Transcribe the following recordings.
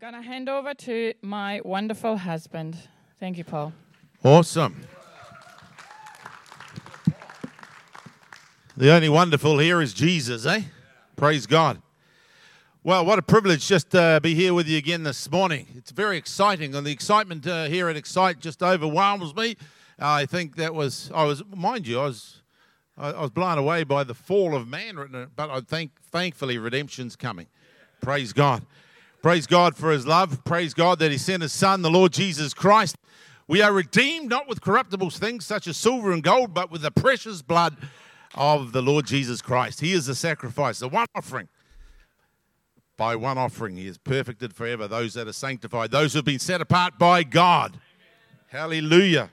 I'm going to hand over to my wonderful husband. Thank you, Paul. Awesome. The only wonderful here is Jesus, eh? Praise God. Well, what a privilege just to uh, be here with you again this morning. It's very exciting, and the excitement uh, here at Excite just overwhelms me. I think that was, I was, mind you, I was, I, I was blown away by the fall of man, but I think, thankfully, redemption's coming. Praise God. Praise God for his love. Praise God that he sent his son, the Lord Jesus Christ. We are redeemed not with corruptible things such as silver and gold, but with the precious blood of the Lord Jesus Christ. He is the sacrifice, the one offering. By one offering, He has perfected forever those that are sanctified, those who have been set apart by God. Amen. Hallelujah.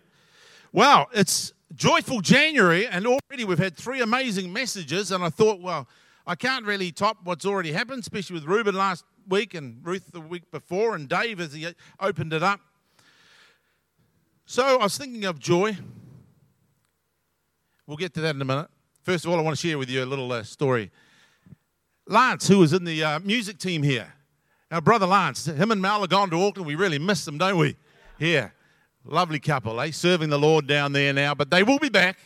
Well, it's joyful January, and already we've had three amazing messages. And I thought, well, I can't really top what's already happened, especially with Ruben last week and Ruth the week before, and Dave as he opened it up. So I was thinking of joy. We'll get to that in a minute. First of all, I want to share with you a little uh, story. Lance, who was in the uh, music team here, our brother Lance, him and Mal are gone to Auckland. We really miss them, don't we? Here. Lovely couple, eh? Serving the Lord down there now, but they will be back.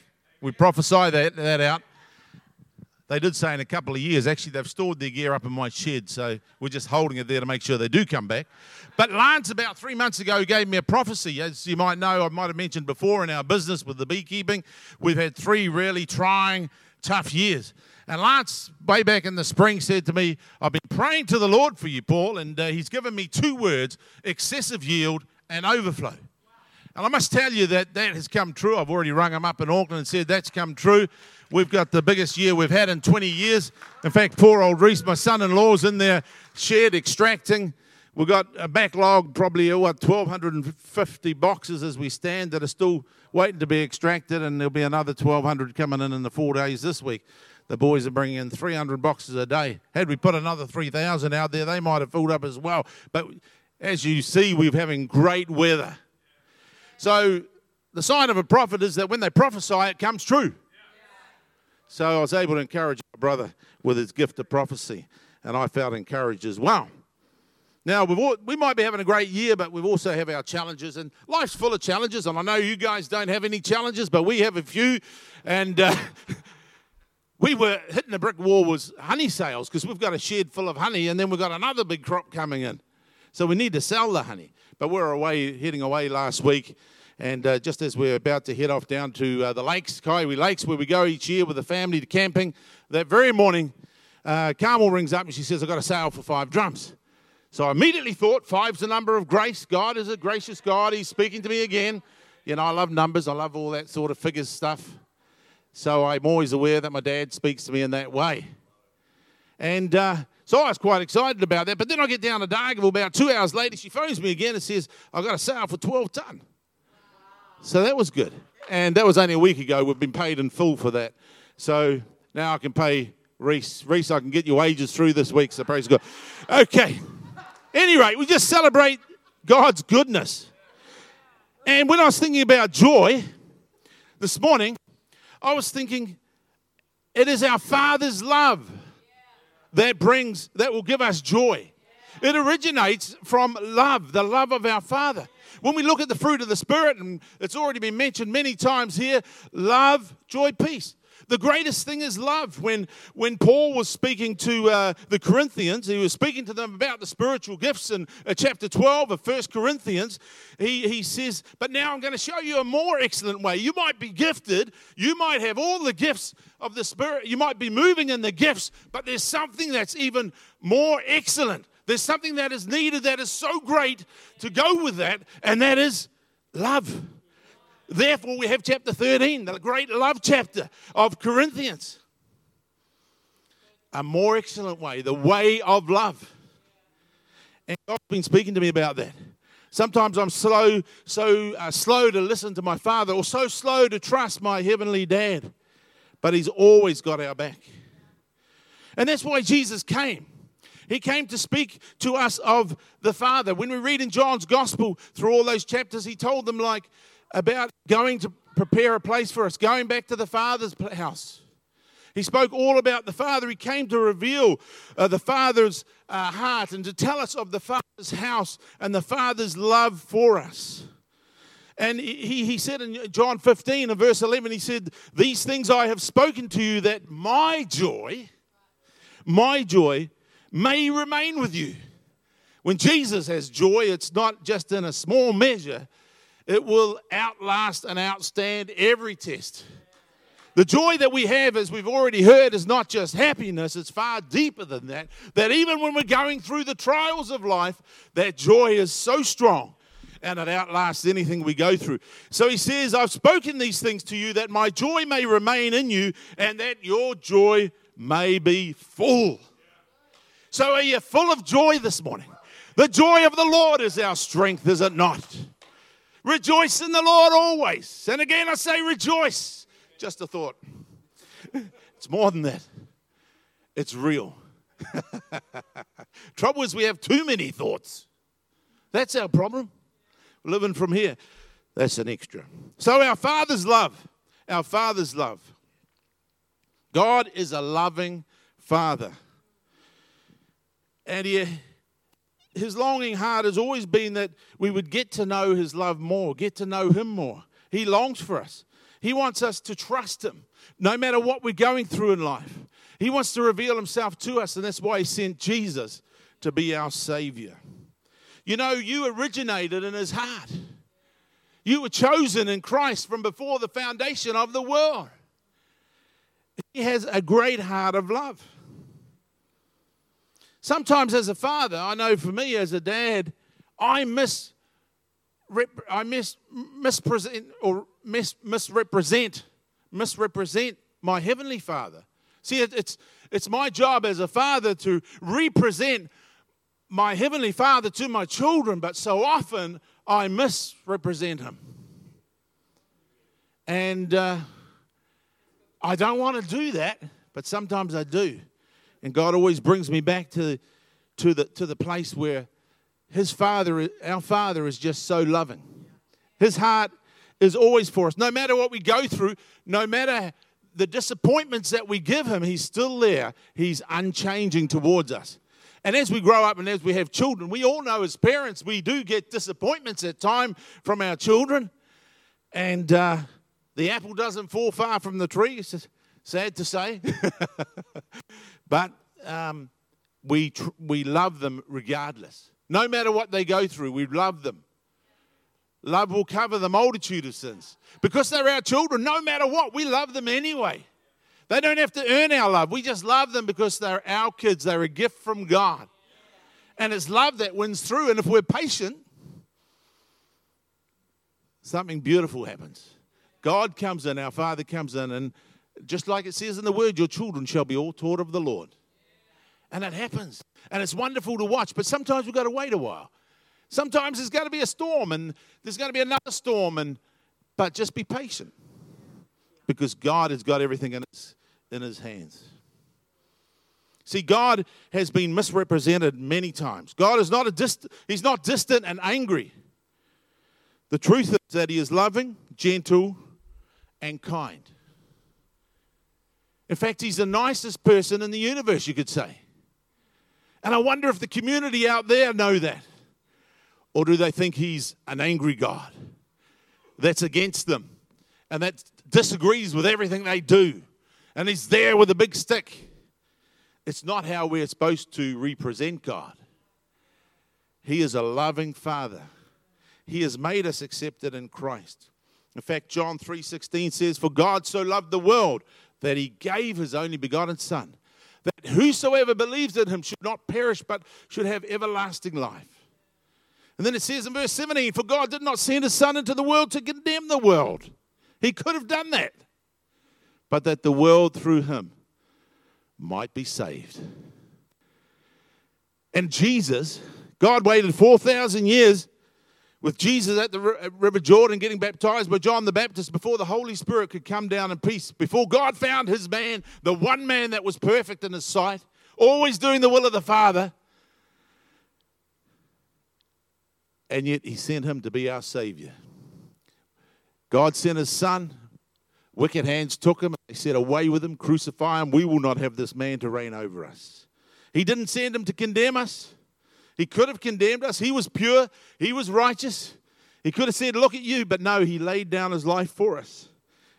We prophesy that, that out. They did say in a couple of years, actually, they've stored their gear up in my shed, so we're just holding it there to make sure they do come back. But Lance, about three months ago, gave me a prophecy. As you might know, I might have mentioned before in our business with the beekeeping, we've had three really trying, tough years. And Lance, way back in the spring, said to me, I've been praying to the Lord for you, Paul, and uh, he's given me two words excessive yield and overflow. And I must tell you that that has come true. I've already rung them up in Auckland and said that's come true. We've got the biggest year we've had in 20 years. In fact, poor old Reese, my son in law's in there, shed extracting. We've got a backlog, probably uh, what 1,250 boxes as we stand that are still waiting to be extracted, and there'll be another 1,200 coming in in the four days this week. The boys are bringing in 300 boxes a day. Had we put another 3,000 out there, they might have filled up as well. But as you see, we're having great weather. So the sign of a prophet is that when they prophesy, it comes true. So I was able to encourage my brother with his gift of prophecy, and I felt encouraged as well. Now, all, we might be having a great year, but we also have our challenges, and life's full of challenges. And I know you guys don't have any challenges, but we have a few. And uh, we were hitting the brick wall with honey sales because we've got a shed full of honey, and then we've got another big crop coming in. So we need to sell the honey. But we we're away, heading away last week, and uh, just as we're about to head off down to uh, the lakes, Kai Iwi Lakes, where we go each year with the family to camping, that very morning, uh, Carmel rings up and she says, I've got a sale for five drums. So I immediately thought, five's the number of grace. God is a gracious God. He's speaking to me again. You know, I love numbers, I love all that sort of figures stuff. So I'm always aware that my dad speaks to me in that way. And uh, so I was quite excited about that. But then I get down to Dargaville about two hours later. She phones me again and says, I've got a sale for 12 ton. So that was good. And that was only a week ago. We've been paid in full for that. So now I can pay Reese. Reese, I can get your wages through this week. So praise God. Okay. Any rate, we just celebrate God's goodness. And when I was thinking about joy this morning, I was thinking it is our Father's love that brings, that will give us joy. It originates from love, the love of our Father. When we look at the fruit of the Spirit, and it's already been mentioned many times here love, joy, peace. The greatest thing is love. When, when Paul was speaking to uh, the Corinthians, he was speaking to them about the spiritual gifts in uh, chapter 12 of 1 Corinthians. He, he says, But now I'm going to show you a more excellent way. You might be gifted, you might have all the gifts of the Spirit, you might be moving in the gifts, but there's something that's even more excellent. There's something that is needed that is so great to go with that, and that is love. Therefore, we have chapter 13, the great love chapter of Corinthians. A more excellent way, the way of love. And God's been speaking to me about that. Sometimes I'm slow, so uh, slow to listen to my father, or so slow to trust my heavenly dad. But he's always got our back. And that's why Jesus came. He came to speak to us of the Father. When we read in John's Gospel through all those chapters, he told them like about going to prepare a place for us, going back to the Father's house. He spoke all about the Father. He came to reveal uh, the Father's uh, heart and to tell us of the Father's house and the Father's love for us. And he, he said in John 15 and verse 11, he said, These things I have spoken to you that my joy, my joy may remain with you. When Jesus has joy, it's not just in a small measure, it will outlast and outstand every test. The joy that we have, as we've already heard, is not just happiness, it's far deeper than that. That even when we're going through the trials of life, that joy is so strong and it outlasts anything we go through. So he says, I've spoken these things to you that my joy may remain in you and that your joy may be full. So are you full of joy this morning? The joy of the Lord is our strength, is it not? Rejoice in the Lord always. And again, I say rejoice. Just a thought. It's more than that, it's real. Trouble is, we have too many thoughts. That's our problem. Living from here, that's an extra. So, our Father's love, our Father's love. God is a loving Father. And he, his longing heart has always been that we would get to know his love more, get to know him more. He longs for us. He wants us to trust Him no matter what we're going through in life. He wants to reveal Himself to us, and that's why He sent Jesus to be our Savior. You know, you originated in His heart, you were chosen in Christ from before the foundation of the world. He has a great heart of love. Sometimes, as a father, I know for me as a dad, I miss, I miss, mispresent or mis- misrepresent misrepresent my heavenly Father. See, it, it's it's my job as a father to represent my heavenly Father to my children, but so often I misrepresent Him, and uh, I don't want to do that, but sometimes I do, and God always brings me back to to the to the place where His Father, our Father, is just so loving. His heart is always for us. No matter what we go through, no matter the disappointments that we give him, he's still there. He's unchanging towards us. And as we grow up and as we have children, we all know as parents, we do get disappointments at time from our children. And uh, the apple doesn't fall far from the tree. Sad to say. but um, we, tr- we love them regardless. No matter what they go through, we love them. Love will cover the multitude of sins. Because they're our children, no matter what, we love them anyway. They don't have to earn our love. We just love them because they're our kids. They're a gift from God. And it's love that wins through. And if we're patient, something beautiful happens. God comes in, our Father comes in, and just like it says in the Word, your children shall be all taught of the Lord. And it happens. And it's wonderful to watch, but sometimes we've got to wait a while. Sometimes there's got to be a storm and there's going to be another storm, and, but just be patient because God has got everything in his, in his hands. See, God has been misrepresented many times. God is not a dist- he's not distant and angry. The truth is that he is loving, gentle, and kind. In fact, he's the nicest person in the universe, you could say. And I wonder if the community out there know that. Or do they think he's an angry God that's against them and that disagrees with everything they do and he's there with a big stick? It's not how we're supposed to represent God. He is a loving Father. He has made us accepted in Christ. In fact, John 3:16 says, "For God so loved the world that he gave his only begotten son, that whosoever believes in him should not perish but should have everlasting life." And then it says in verse 17, For God did not send his Son into the world to condemn the world. He could have done that, but that the world through him might be saved. And Jesus, God waited 4,000 years with Jesus at the uh, River Jordan getting baptized by John the Baptist before the Holy Spirit could come down in peace, before God found his man, the one man that was perfect in his sight, always doing the will of the Father. and yet he sent him to be our Savior. God sent his Son Wicked hands took him. They said, Away with him, crucify him. We will not have this man to reign over us. He didn't send him to condemn us. He could have condemned us. He was pure, he was righteous. He could have said, Look at you, but no, he laid down his life for us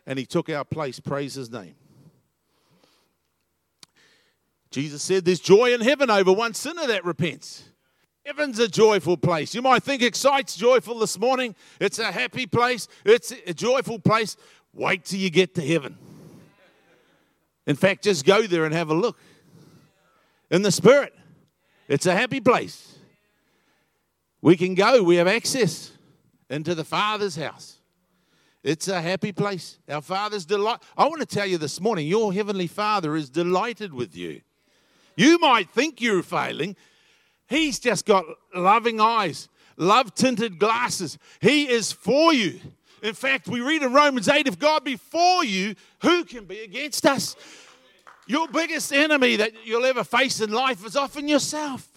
and he took our place. Praise his name. Jesus said, There's joy in heaven over one sinner that repents. Heaven's a joyful place. You might think Excite's joyful this morning. It's a happy place, it's a joyful place. Wait till you get to heaven. In fact, just go there and have a look. In the Spirit, it's a happy place. We can go, we have access into the Father's house. It's a happy place. Our Father's delight. I want to tell you this morning, your Heavenly Father is delighted with you. You might think you're failing. He's just got loving eyes, love tinted glasses. He is for you. In fact, we read in Romans 8 if God be for you, who can be against us? Your biggest enemy that you'll ever face in life is often yourself.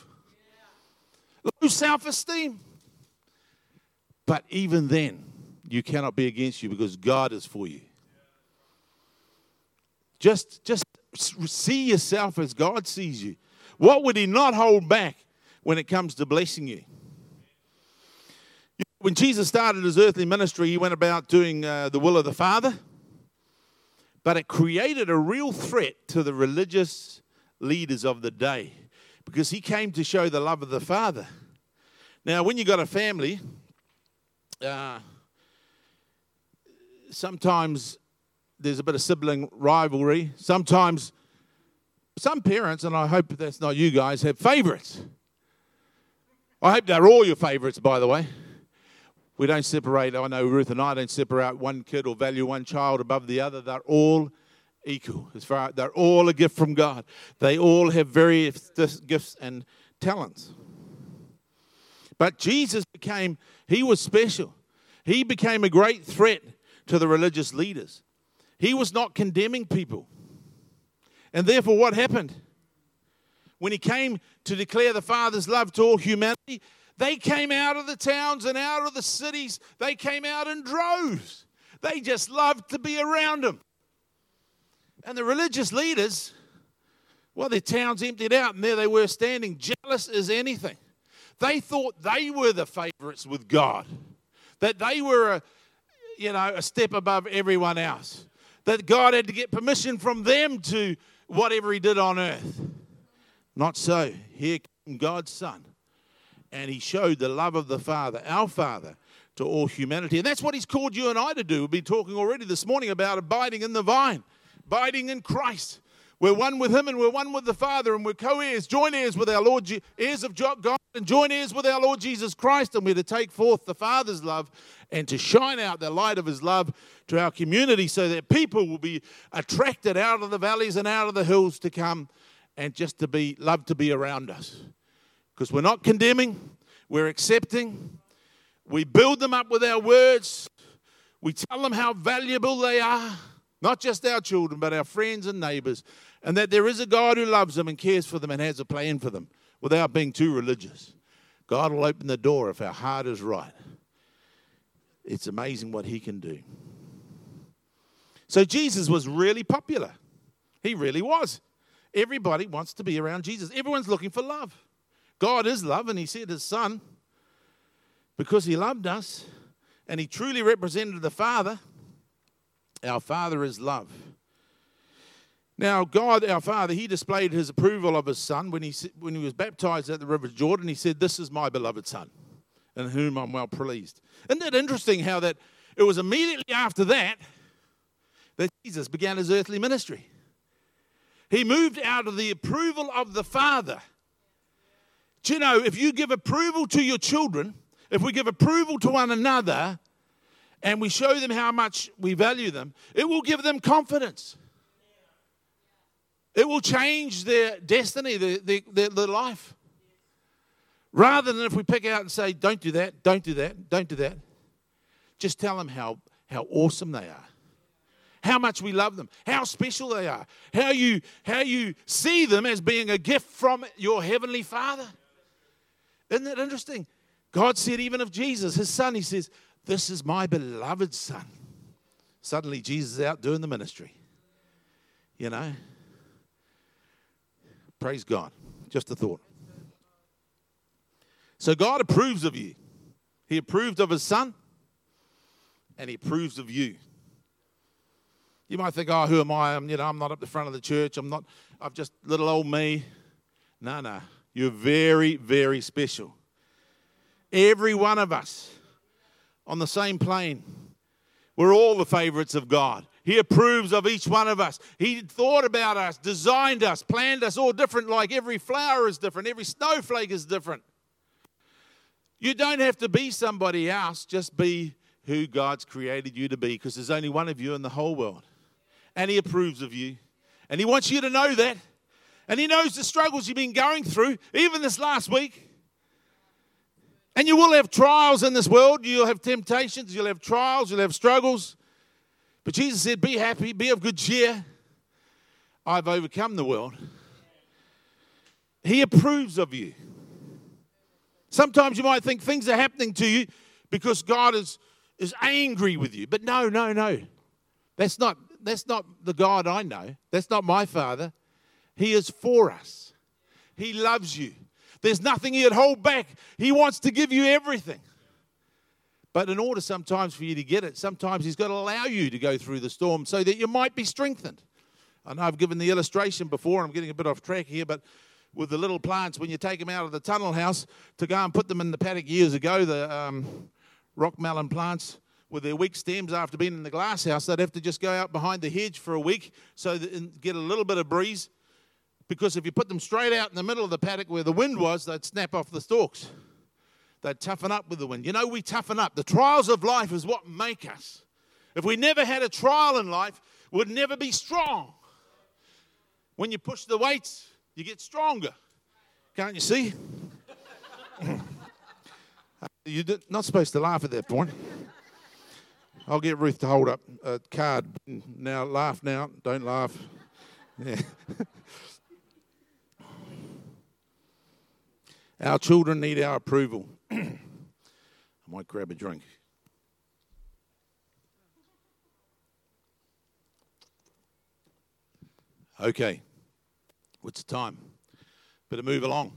Low self esteem. But even then, you cannot be against you because God is for you. Just, just see yourself as God sees you. What would He not hold back when it comes to blessing you? When Jesus started his earthly ministry, he went about doing uh, the will of the Father, but it created a real threat to the religious leaders of the day because he came to show the love of the Father. Now, when you got a family, uh, sometimes there's a bit of sibling rivalry. Sometimes some parents, and I hope that's not you guys, have favorites. I hope they're all your favorites, by the way. We don't separate, I know Ruth and I don't separate one kid or value one child above the other. They're all equal. As far they're all a gift from God. They all have various gifts and talents. But Jesus became, he was special. He became a great threat to the religious leaders. He was not condemning people. And therefore, what happened? When he came to declare the Father's love to all humanity, they came out of the towns and out of the cities. They came out in droves. They just loved to be around him. And the religious leaders, well, their towns emptied out, and there they were standing, jealous as anything. They thought they were the favorites with God, that they were, a, you know, a step above everyone else, that God had to get permission from them to whatever He did on earth. Not so. Here came God's Son and he showed the love of the Father, our Father, to all humanity. And that's what he's called you and I to do. We've been talking already this morning about abiding in the vine, abiding in Christ. We're one with him and we're one with the Father, and we're co heirs, joint heirs with our Lord, heirs of God, and joint heirs with our Lord Jesus Christ. And we're to take forth the Father's love and to shine out the light of his love to our community so that people will be attracted out of the valleys and out of the hills to come and just to be loved to be around us. Because we're not condemning, we're accepting. We build them up with our words. We tell them how valuable they are, not just our children, but our friends and neighbors, and that there is a God who loves them and cares for them and has a plan for them without being too religious. God will open the door if our heart is right. It's amazing what He can do. So, Jesus was really popular. He really was. Everybody wants to be around Jesus, everyone's looking for love. God is love, and He sent His Son because He loved us and He truly represented the Father. Our Father is love. Now, God, our Father, He displayed His approval of His Son when He, when he was baptized at the River Jordan. He said, This is my beloved Son, in whom I'm well pleased. Isn't that interesting how that it was immediately after that that Jesus began His earthly ministry? He moved out of the approval of the Father do you know, if you give approval to your children, if we give approval to one another, and we show them how much we value them, it will give them confidence. It will change their destiny, their, their, their, life. Rather than if we pick out and say, don't do that, don't do that, don't do that, just tell them how, how awesome they are, how much we love them, how special they are, how you, how you see them as being a gift from your Heavenly Father. Isn't that interesting? God said, even of Jesus, his son, he says, This is my beloved son. Suddenly, Jesus is out doing the ministry. You know? Praise God. Just a thought. So, God approves of you. He approved of His Son, and He approves of you. You might think, oh, who am I? I'm, you know, I'm not up the front of the church. I'm not, I've just little old me. No, no. You're very, very special. Every one of us on the same plane. We're all the favorites of God. He approves of each one of us. He thought about us, designed us, planned us all different, like every flower is different, every snowflake is different. You don't have to be somebody else, just be who God's created you to be, because there's only one of you in the whole world. And He approves of you. And He wants you to know that. And He knows the struggles you've been going through, even this last week. And you will have trials in this world. You'll have temptations. You'll have trials. You'll have struggles. But Jesus said, Be happy, be of good cheer. I've overcome the world. He approves of you. Sometimes you might think things are happening to you because God is, is angry with you. But no, no, no. That's not, that's not the God I know. That's not my Father. He is for us. He loves you. There's nothing he'd hold back. He wants to give you everything. But in order sometimes for you to get it, sometimes he's got to allow you to go through the storm so that you might be strengthened. I know I've given the illustration before, I'm getting a bit off track here, but with the little plants, when you take them out of the tunnel house to go and put them in the paddock years ago, the um, rock melon plants with their weak stems after being in the glass house, they'd have to just go out behind the hedge for a week so that get a little bit of breeze because if you put them straight out in the middle of the paddock where the wind was, they'd snap off the stalks. They'd toughen up with the wind. You know, we toughen up. The trials of life is what make us. If we never had a trial in life, we'd never be strong. When you push the weights, you get stronger. Can't you see? You're not supposed to laugh at that point. I'll get Ruth to hold up a card. Now, laugh now. Don't laugh. Yeah. Our children need our approval. I might grab a drink. Okay, what's the time? Better move along.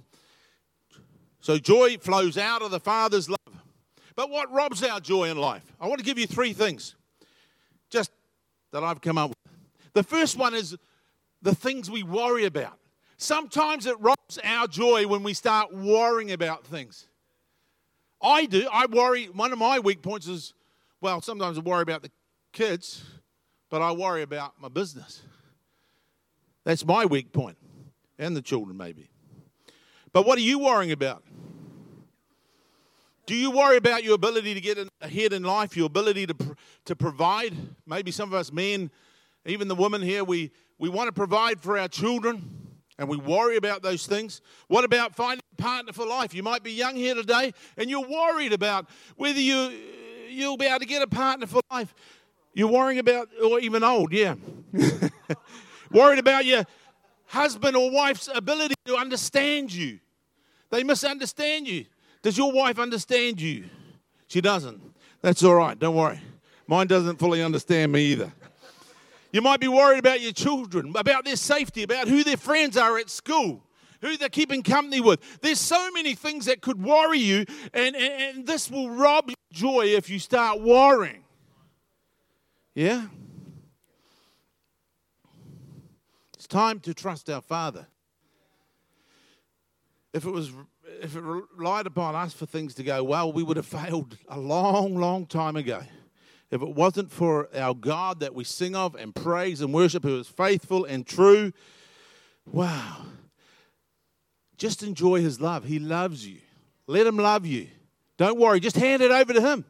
So, joy flows out of the Father's love. But what robs our joy in life? I want to give you three things just that I've come up with. The first one is the things we worry about. Sometimes it robs our joy when we start worrying about things. I do. I worry. One of my weak points is, well, sometimes I worry about the kids, but I worry about my business. That's my weak point, and the children, maybe. But what are you worrying about? Do you worry about your ability to get ahead in life, your ability to, to provide? Maybe some of us men, even the women here, we, we want to provide for our children and we worry about those things. What about finding a partner for life? You might be young here today and you're worried about whether you, you'll be able to get a partner for life. You're worrying about, or even old, yeah. worried about your husband or wife's ability to understand you. They misunderstand you. Does your wife understand you? She doesn't. That's all right, don't worry. Mine doesn't fully understand me either. You might be worried about your children, about their safety, about who their friends are at school, who they're keeping company with. There's so many things that could worry you, and, and, and this will rob your joy if you start worrying. Yeah? It's time to trust our Father. If it was if it relied upon us for things to go well, we would have failed a long, long time ago if it wasn't for our God that we sing of and praise and worship, who is faithful and true, wow. Just enjoy his love. He loves you. Let him love you. Don't worry, just hand it over to him.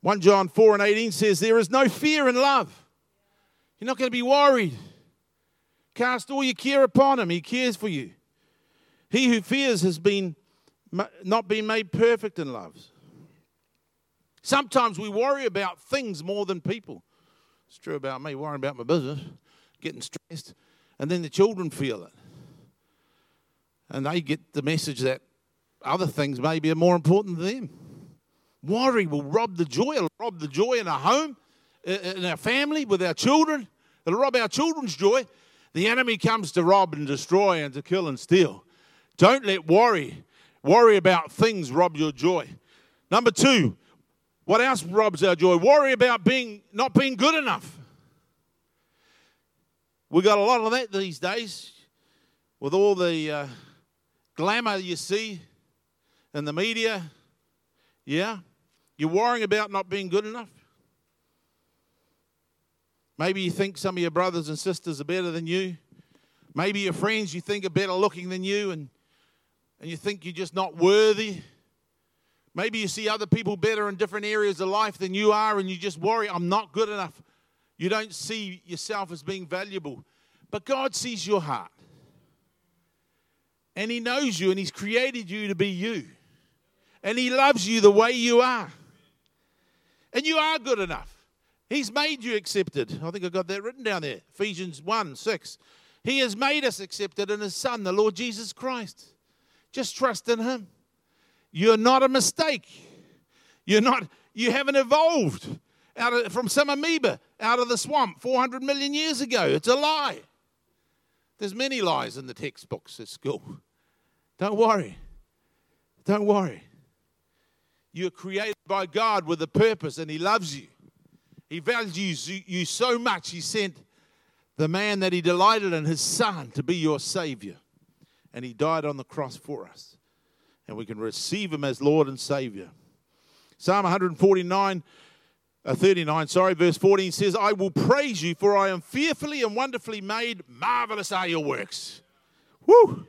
1 John 4 and 18 says, There is no fear in love. You're not going to be worried. Cast all your care upon him. He cares for you. He who fears has been not been made perfect in love. Sometimes we worry about things more than people. It's true about me, worrying about my business, getting stressed, and then the children feel it. And they get the message that other things maybe are more important than them. Worry will rob the joy, it'll rob the joy in our home, in our family, with our children. It'll rob our children's joy. The enemy comes to rob and destroy and to kill and steal. Don't let worry, worry about things rob your joy. Number two, what else robs our joy? Worry about being not being good enough. We got a lot of that these days, with all the uh, glamour you see in the media. Yeah, you're worrying about not being good enough. Maybe you think some of your brothers and sisters are better than you. Maybe your friends you think are better looking than you, and, and you think you're just not worthy. Maybe you see other people better in different areas of life than you are, and you just worry, I'm not good enough. You don't see yourself as being valuable. But God sees your heart. And He knows you, and He's created you to be you. And He loves you the way you are. And you are good enough. He's made you accepted. I think I got that written down there. Ephesians 1 6. He has made us accepted in His Son, the Lord Jesus Christ. Just trust in Him. You're not a mistake. You're not, you haven't evolved out of, from some amoeba out of the swamp 400 million years ago. It's a lie. There's many lies in the textbooks at school. Don't worry. Don't worry. You're created by God with a purpose, and He loves you. He values you so much, He sent the man that He delighted in, His Son, to be your Savior. And He died on the cross for us. And we can receive Him as Lord and Savior. Psalm 149, uh, 39, sorry, verse 14 says, I will praise you, for I am fearfully and wonderfully made. Marvelous are your works. Woo!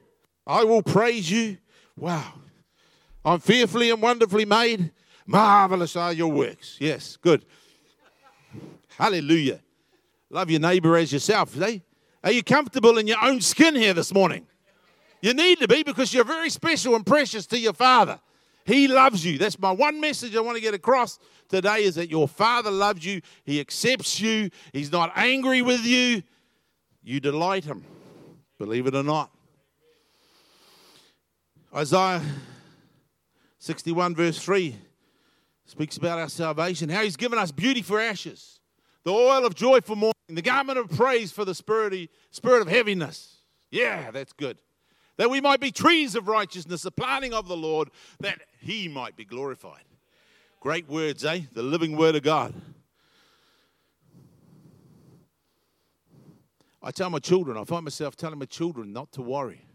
I will praise you. Wow. I'm fearfully and wonderfully made. Marvelous are your works. Yes, good. Hallelujah. Love your neighbor as yourself. Eh? Are you comfortable in your own skin here this morning? You need to be because you're very special and precious to your Father. He loves you. That's my one message I want to get across today is that your Father loves you. He accepts you. He's not angry with you. You delight Him. Believe it or not. Isaiah 61, verse 3, speaks about our salvation, how He's given us beauty for ashes the oil of joy for mourning, the garment of praise for the spirit, of heaviness. Yeah, that's good. That we might be trees of righteousness, the planting of the Lord, that he might be glorified. Great words, eh? The living word of God. I tell my children, I find myself telling my children not to worry.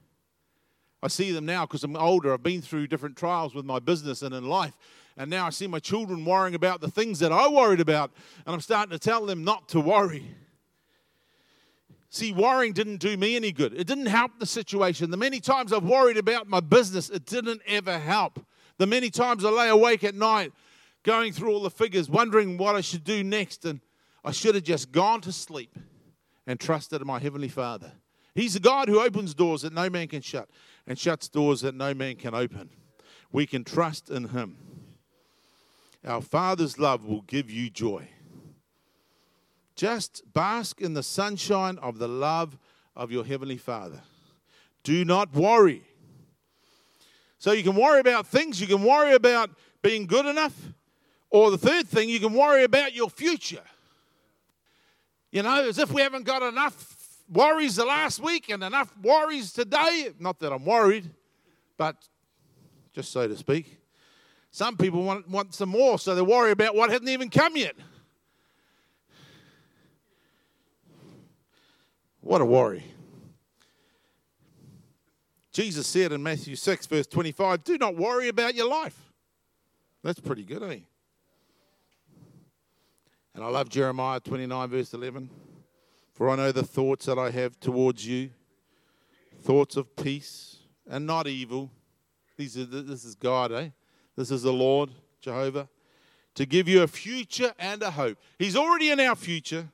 I see them now because I'm older. I've been through different trials with my business and in life. And now I see my children worrying about the things that I worried about. And I'm starting to tell them not to worry. See, worrying didn't do me any good. It didn't help the situation. The many times I've worried about my business, it didn't ever help. The many times I lay awake at night going through all the figures, wondering what I should do next. And I should have just gone to sleep and trusted in my Heavenly Father. He's the God who opens doors that no man can shut and shuts doors that no man can open. We can trust in Him. Our Father's love will give you joy. Just bask in the sunshine of the love of your Heavenly Father. Do not worry. So you can worry about things, you can worry about being good enough, or the third thing, you can worry about your future. You know, as if we haven't got enough worries the last week and enough worries today. Not that I'm worried, but just so to speak. Some people want, want some more, so they worry about what hasn't even come yet. What a worry. Jesus said in Matthew 6, verse 25, Do not worry about your life. That's pretty good, eh? And I love Jeremiah 29, verse 11. For I know the thoughts that I have towards you thoughts of peace and not evil. These are, this is God, eh? This is the Lord, Jehovah, to give you a future and a hope. He's already in our future.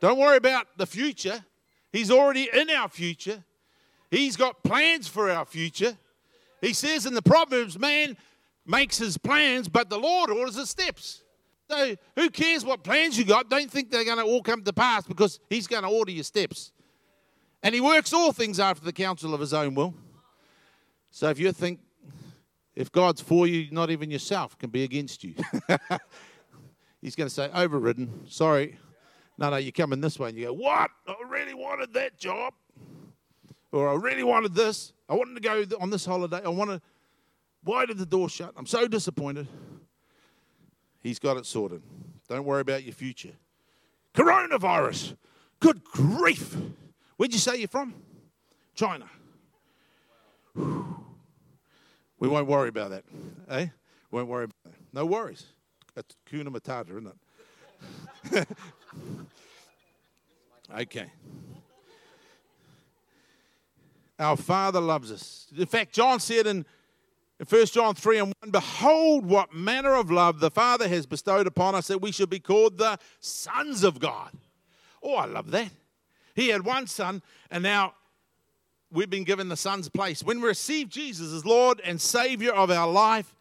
Don't worry about the future. He's already in our future. He's got plans for our future. He says in the Proverbs, man makes his plans, but the Lord orders his steps. So who cares what plans you got? Don't think they're going to all come to pass because he's going to order your steps. And he works all things after the counsel of his own will. So if you think if God's for you, not even yourself can be against you. He's going to say, overridden. Sorry. No, no, you come in this way and you go, What? I really wanted that job. Or I really wanted this. I wanted to go on this holiday. I wanted. Why did the door shut? I'm so disappointed. He's got it sorted. Don't worry about your future. Coronavirus. Good grief. Where'd you say you're from? China. We won't worry about that. Eh? Won't worry about that. No worries. That's kuna matata, isn't it? okay. Our Father loves us. In fact, John said in, in 1 John 3 and 1 Behold, what manner of love the Father has bestowed upon us that we should be called the sons of God. Oh, I love that. He had one son, and now we've been given the son's place. When we receive Jesus as Lord and Savior of our life,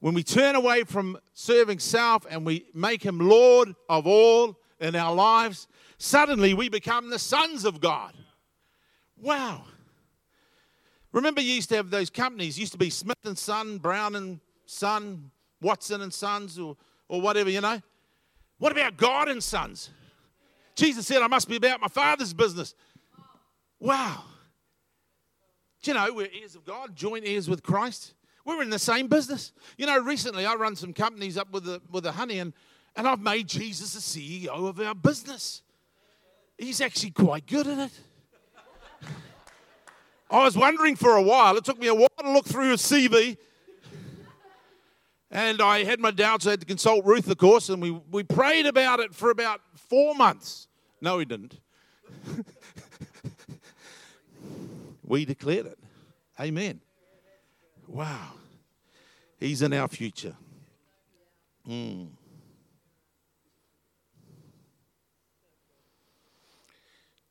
when we turn away from serving self and we make him Lord of all in our lives, suddenly we become the sons of God. Wow. Remember, you used to have those companies, used to be Smith and Son, Brown and Son, Watson and Sons, or, or whatever, you know. What about God and Sons? Jesus said, I must be about my Father's business. Wow. Do you know, we're heirs of God, joint heirs with Christ. We're in the same business. You know, recently I run some companies up with the, with the honey, and, and I've made Jesus the CEO of our business. He's actually quite good at it. I was wondering for a while. It took me a while to look through his CV. And I had my doubts. I had to consult Ruth, of course, and we, we prayed about it for about four months. No, he didn't. we declared it. Amen. Wow. He's in our future. Mm.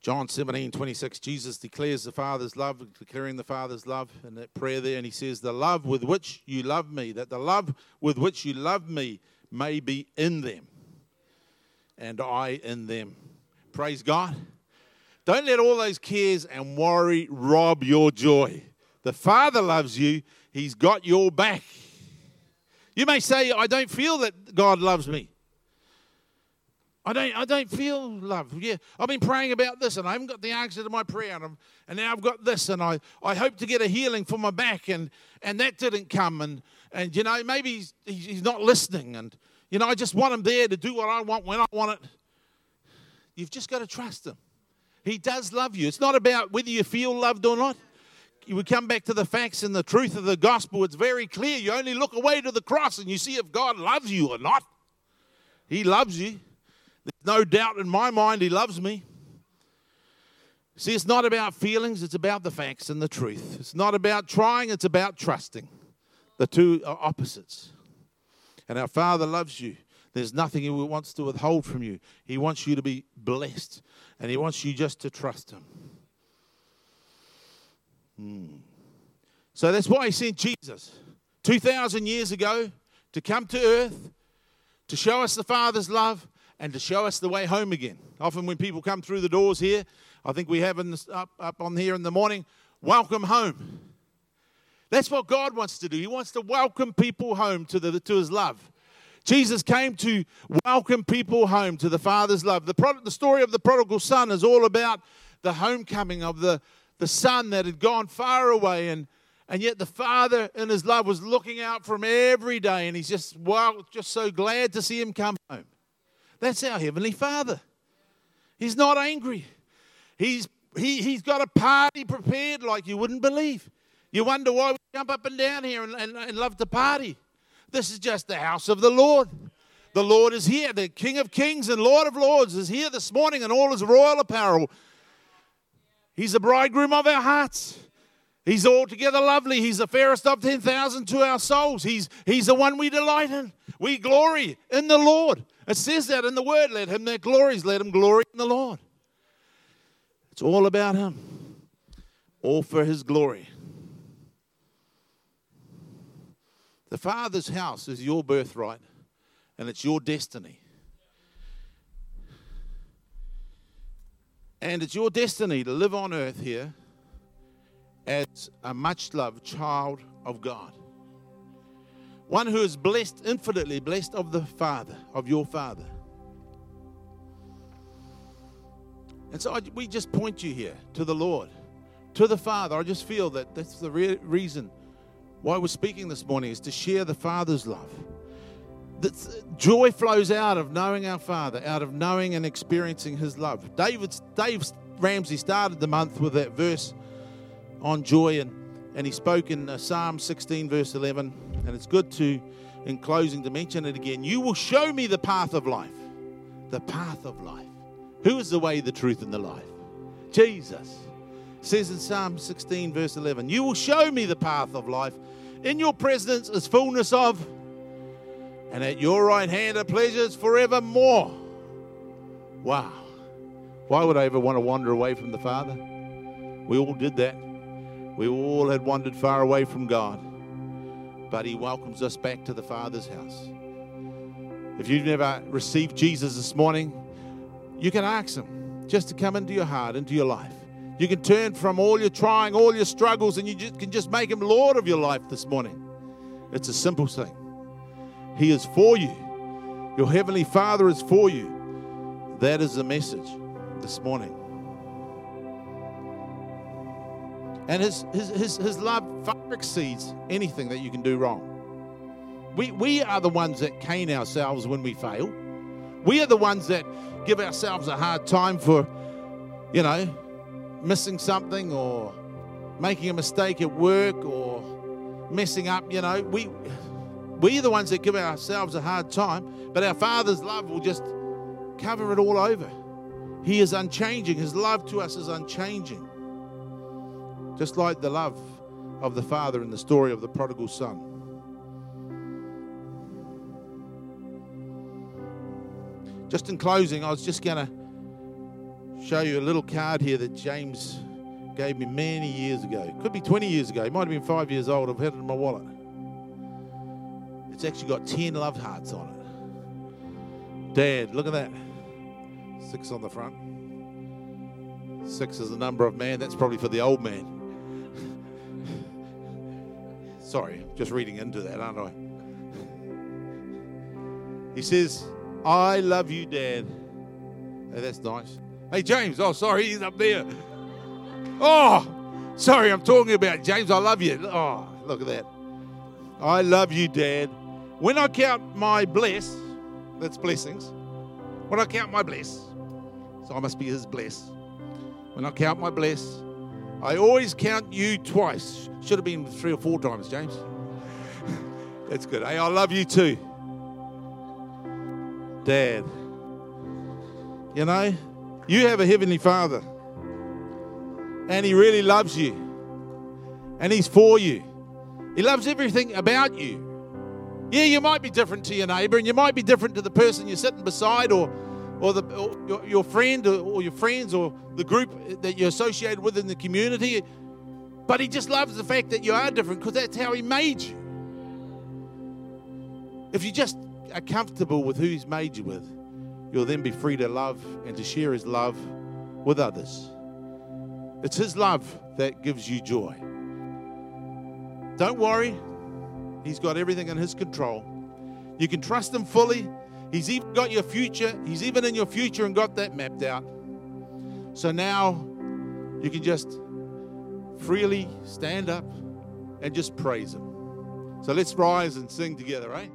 John 17, 26, Jesus declares the Father's love, declaring the Father's love in that prayer there. And he says, The love with which you love me, that the love with which you love me may be in them, and I in them. Praise God. Don't let all those cares and worry rob your joy. The Father loves you, He's got your back. You may say, I don't feel that God loves me. I don't, I don't feel love. Yeah, I've been praying about this and I haven't got the answer to my prayer. And, and now I've got this and I, I hope to get a healing for my back and, and that didn't come. And, and you know, maybe he's, he's not listening. And, you know, I just want him there to do what I want when I want it. You've just got to trust him. He does love you. It's not about whether you feel loved or not. You would come back to the facts and the truth of the gospel. It's very clear. You only look away to the cross and you see if God loves you or not. He loves you. There's no doubt in my mind he loves me. See, it's not about feelings, it's about the facts and the truth. It's not about trying, it's about trusting. The two are opposites. And our Father loves you. There's nothing He wants to withhold from you. He wants you to be blessed, and He wants you just to trust Him. Hmm. So that's why He sent Jesus 2,000 years ago to come to earth, to show us the Father's love, and to show us the way home again. Often, when people come through the doors here, I think we have in up, up on here in the morning, welcome home. That's what God wants to do. He wants to welcome people home to, the, to His love. Jesus came to welcome people home to the Father's love. The, the story of the prodigal son is all about the homecoming of the, the son that had gone far away, and, and yet the Father in His love was looking out for him every day, and He's just, well, just so glad to see him come home. That's our Heavenly Father. He's not angry. He's, he, he's got a party prepared like you wouldn't believe. You wonder why we jump up and down here and, and, and love to party. This is just the house of the Lord. The Lord is here. The King of Kings and Lord of Lords is here this morning in all his royal apparel. He's the bridegroom of our hearts. He's altogether lovely. He's the fairest of 10,000 to our souls. He's, he's the one we delight in. We glory in the Lord. It says that in the word, let him that glories, let him glory in the Lord. It's all about him, all for his glory. The Father's house is your birthright, and it's your destiny. And it's your destiny to live on earth here as a much loved child of God. One who is blessed, infinitely blessed of the Father, of your Father. And so I, we just point you here to the Lord, to the Father. I just feel that that's the re- reason why we're speaking this morning is to share the Father's love. That joy flows out of knowing our Father, out of knowing and experiencing His love. David's, Dave Ramsey started the month with that verse on joy, and, and he spoke in uh, Psalm 16, verse 11. And it's good to, in closing, to mention it again. You will show me the path of life. The path of life. Who is the way, the truth, and the life? Jesus. It says in Psalm 16, verse 11, You will show me the path of life. In your presence is fullness of, and at your right hand are pleasures forevermore. Wow. Why would I ever want to wander away from the Father? We all did that. We all had wandered far away from God. But He welcomes us back to the Father's house. If you've never received Jesus this morning, you can ask Him just to come into your heart, into your life. You can turn from all your trying, all your struggles, and you just, can just make Him Lord of your life this morning. It's a simple thing. He is for you. Your Heavenly Father is for you. That is the message this morning. And his, his, his, his love far exceeds anything that you can do wrong. We, we are the ones that cane ourselves when we fail. We are the ones that give ourselves a hard time for, you know, missing something or making a mistake at work or messing up. You know, we, we're the ones that give ourselves a hard time, but our Father's love will just cover it all over. He is unchanging. His love to us is unchanging. Just like the love of the Father in the story of the prodigal son. Just in closing, I was just going to show you a little card here that James gave me many years ago. Could be 20 years ago. It might have been five years old. I've had it in my wallet. It's actually got 10 love hearts on it. Dad, look at that. Six on the front. Six is the number of man. That's probably for the old man. Sorry, just reading into that, aren't I? He says, I love you, Dad. Hey, oh, that's nice. Hey, James. Oh, sorry, he's up there. Oh, sorry, I'm talking about James. I love you. Oh, look at that. I love you, Dad. When I count my bless, that's blessings. When I count my bless, so I must be his bless. When I count my bless, I always count you twice. Should have been three or four times, James. That's good. Hey, I love you too. Dad. You know, you have a heavenly father. And he really loves you. And he's for you. He loves everything about you. Yeah, you might be different to your neighbor, and you might be different to the person you're sitting beside, or or, the, or your, your friend, or, or your friends, or the group that you're associated with in the community. But he just loves the fact that you are different because that's how he made you. If you just are comfortable with who he's made you with, you'll then be free to love and to share his love with others. It's his love that gives you joy. Don't worry, he's got everything in his control. You can trust him fully. He's even got your future. He's even in your future and got that mapped out. So now you can just freely stand up and just praise him. So let's rise and sing together, right?